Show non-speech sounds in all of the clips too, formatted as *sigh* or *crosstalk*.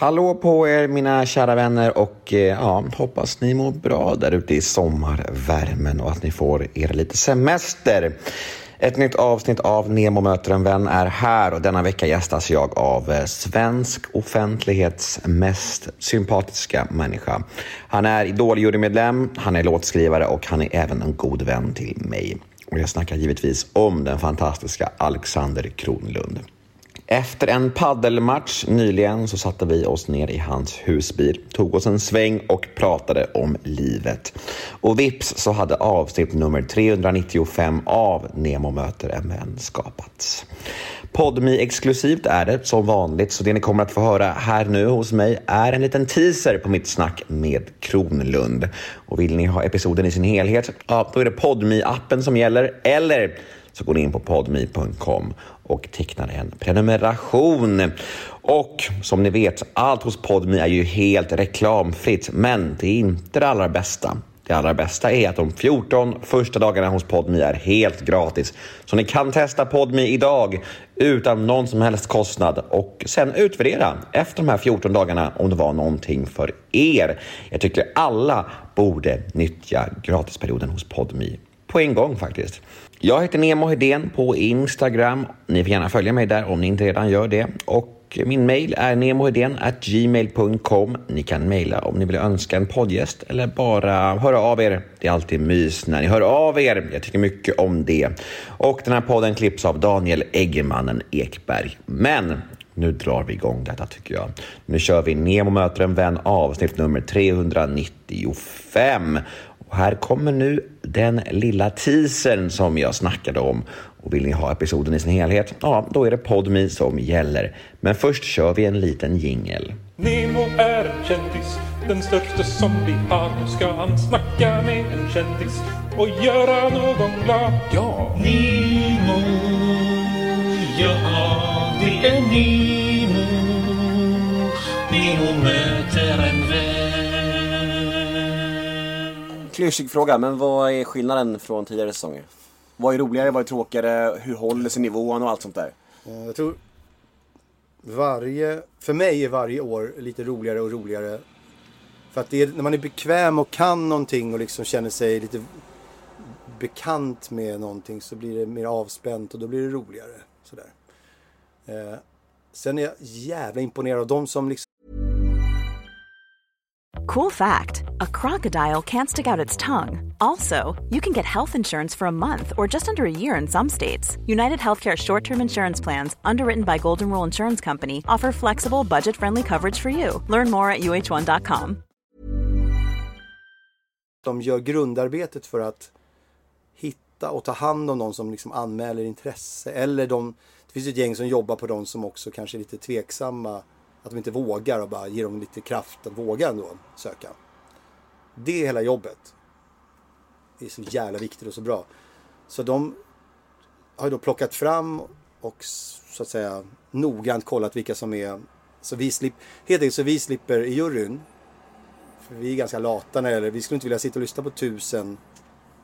Hallå på er mina kära vänner och eh, ja, hoppas ni mår bra där ute i sommarvärmen och att ni får er lite semester. Ett nytt avsnitt av Nemo möter en vän är här och denna vecka gästas jag av eh, svensk offentlighets mest sympatiska människa. Han är Idol-jurymedlem, han är låtskrivare och han är även en god vän till mig. Och jag snackar givetvis om den fantastiska Alexander Kronlund. Efter en paddelmatch nyligen så satte vi oss ner i hans husbil, tog oss en sväng och pratade om livet. Och vips så hade avsnitt nummer 395 av Nemo möter en vän skapats. Podmi exklusivt är det som vanligt, så det ni kommer att få höra här nu hos mig är en liten teaser på mitt snack med Kronlund. Och vill ni ha episoden i sin helhet, ja, då är det podmi appen som gäller, eller så går ni in på podmi.com och tecknar en prenumeration. Och som ni vet, allt hos Podmi är ju helt reklamfritt, men det är inte det allra bästa. Det allra bästa är att de 14 första dagarna hos Podmi är helt gratis. Så ni kan testa Podmi idag utan någon som helst kostnad och sen utvärdera efter de här 14 dagarna om det var någonting för er. Jag tycker alla borde nyttja gratisperioden hos Podmi på en gång faktiskt. Jag heter Nemo Hedén på Instagram. Ni får gärna följa mig där om ni inte redan gör det. Och min mail är gmail.com. Ni kan mejla om ni vill önska en poddgäst eller bara höra av er. Det är alltid mys när ni hör av er. Jag tycker mycket om det. Och den här podden klipps av Daniel Eggemannen Ekberg. Men nu drar vi igång detta tycker jag. Nu kör vi Nemo möter en vän avsnitt nummer 395. Och här kommer nu den lilla teasern som jag snackade om. Och vill ni ha episoden i sin helhet, ja, då är det Podmi som gäller. Men först kör vi en liten jingel. Nemo är en kändis, den största som vi har. Nu ska han snacka med en kändis och göra någon glad. Ja! Nemo, ja det är Nemo. Klyschig fråga, men vad är skillnaden från tidigare säsonger? Vad är roligare, vad är tråkigare, hur håller sig nivån och allt sånt där? Eh, Jag tror varje, för mig är varje år lite roligare och roligare. För att det är, när man är bekväm och kan någonting och liksom känner sig lite bekant med någonting så blir det mer avspänt och då blir det roligare. Sådär. Eh, sen är jag jävla imponerad av de som liksom Cool fact a crocodile can't stick out its tongue. Also, you can get health insurance for a month or just under a year in some states. United Healthcare short term insurance plans, underwritten by Golden Rule Insurance Company, offer flexible, budget friendly coverage for you. Learn more at uh1.com. de gör grundarbetet för att hitta och ta hand om någon som liksom anmäler intresse. Eller de, det finns ett gäng som jobbar på de som också kanske är lite tveksamma. Att de inte vågar och bara ger dem lite kraft att våga ändå söka. Det är hela jobbet. Det är så jävla viktigt och så bra. Så de har då plockat fram och så att säga noggrant kollat vilka som är så vi, slip, helt enkelt, så vi slipper i juryn för vi är ganska lata när det gäller, vi skulle inte vilja sitta och lyssna på tusen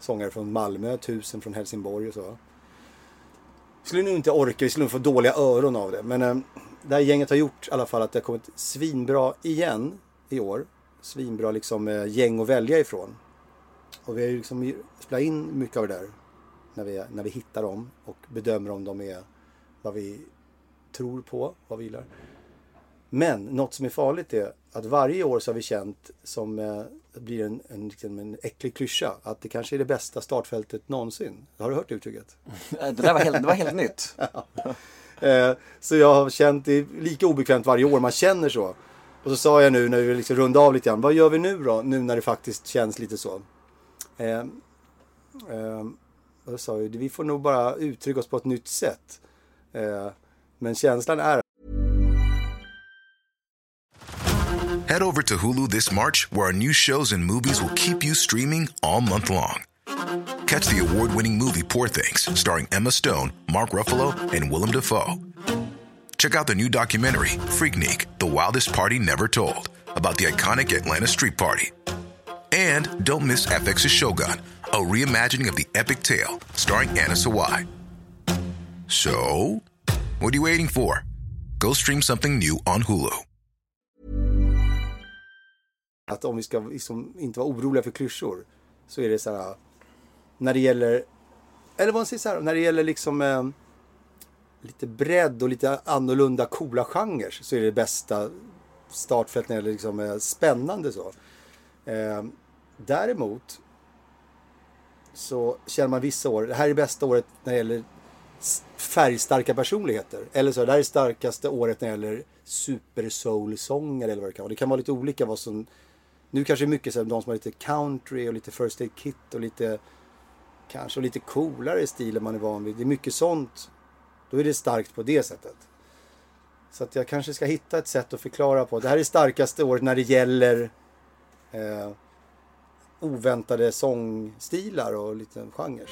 sångare från Malmö, tusen från Helsingborg och så. Vi skulle nog inte orka, vi skulle nog få dåliga öron av det. Men eh, det här gänget har gjort i alla fall att det har kommit svinbra igen i år. Svinbra liksom eh, gäng att välja ifrån. Och vi har ju liksom spelat in mycket av det där när vi, när vi hittar dem och bedömer om de är vad vi tror på, vad vi gillar. Men något som är farligt är att varje år så har vi känt som eh, blir en, en, liksom en äcklig klyscha att det kanske är det bästa startfältet någonsin. Har du hört det uttrycket? *laughs* Det, där var helt, det var helt nytt. *laughs* Eh, så jag har känt det är lika obekvämt varje år, man känner så. Och så sa jag nu när vi liksom rundade av lite grann, vad gör vi nu då? Nu när det faktiskt känns lite så. Eh, eh, då sa jag, vi får nog bara uttrycka oss på ett nytt sätt. Eh, men känslan är Head over to Hulu this March, where our new shows and movies will keep you streaming all month long. Catch the award winning movie Poor Things, starring Emma Stone, Mark Ruffalo, and Willem Dafoe. Check out the new documentary, Freaknik The Wildest Party Never Told, about the iconic Atlanta Street Party. And don't miss FX's Shogun, a reimagining of the epic tale, starring Anna Sawai. So, what are you waiting for? Go stream something new on Hulu. att om vi ska liksom inte vara oroliga för klyschor så är det så här när det gäller, eller vad man säger så här, när det gäller liksom eh, lite bredd och lite annorlunda coola genrer så är det bästa startfält när det liksom, är spännande så. Eh, däremot så känner man vissa år, det här är bästa året när det gäller färgstarka personligheter. Eller så, det här är starkaste året när det gäller super soul-sånger eller vad det kan vara. Det kan vara lite olika vad som, nu kanske det är mycket så här, de som har lite country och lite first aid kit och lite, kanske och lite coolare stil än man är van vid. Det är mycket sånt. Då är det starkt på det sättet. Så att jag kanske ska hitta ett sätt att förklara på. Det här är starkaste året när det gäller eh, oväntade sångstilar och lite genrer.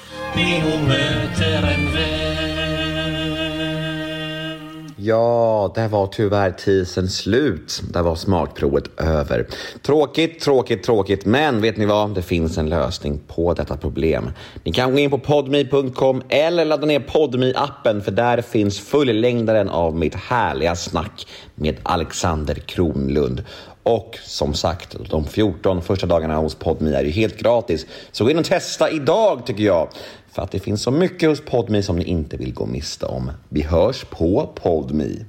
Ja, där var tyvärr tisen slut. Där var smakprovet över. Tråkigt, tråkigt, tråkigt. Men vet ni vad? Det finns en lösning på detta problem. Ni kan gå in på podme.com eller ladda ner podme appen för där finns fullängdaren av mitt härliga snack med Alexander Kronlund. Och som sagt, de 14 första dagarna hos Podme är ju helt gratis. Så gå in och testa idag tycker jag. För att det finns så mycket hos Podme som ni inte vill gå miste om. Vi hörs på Podme.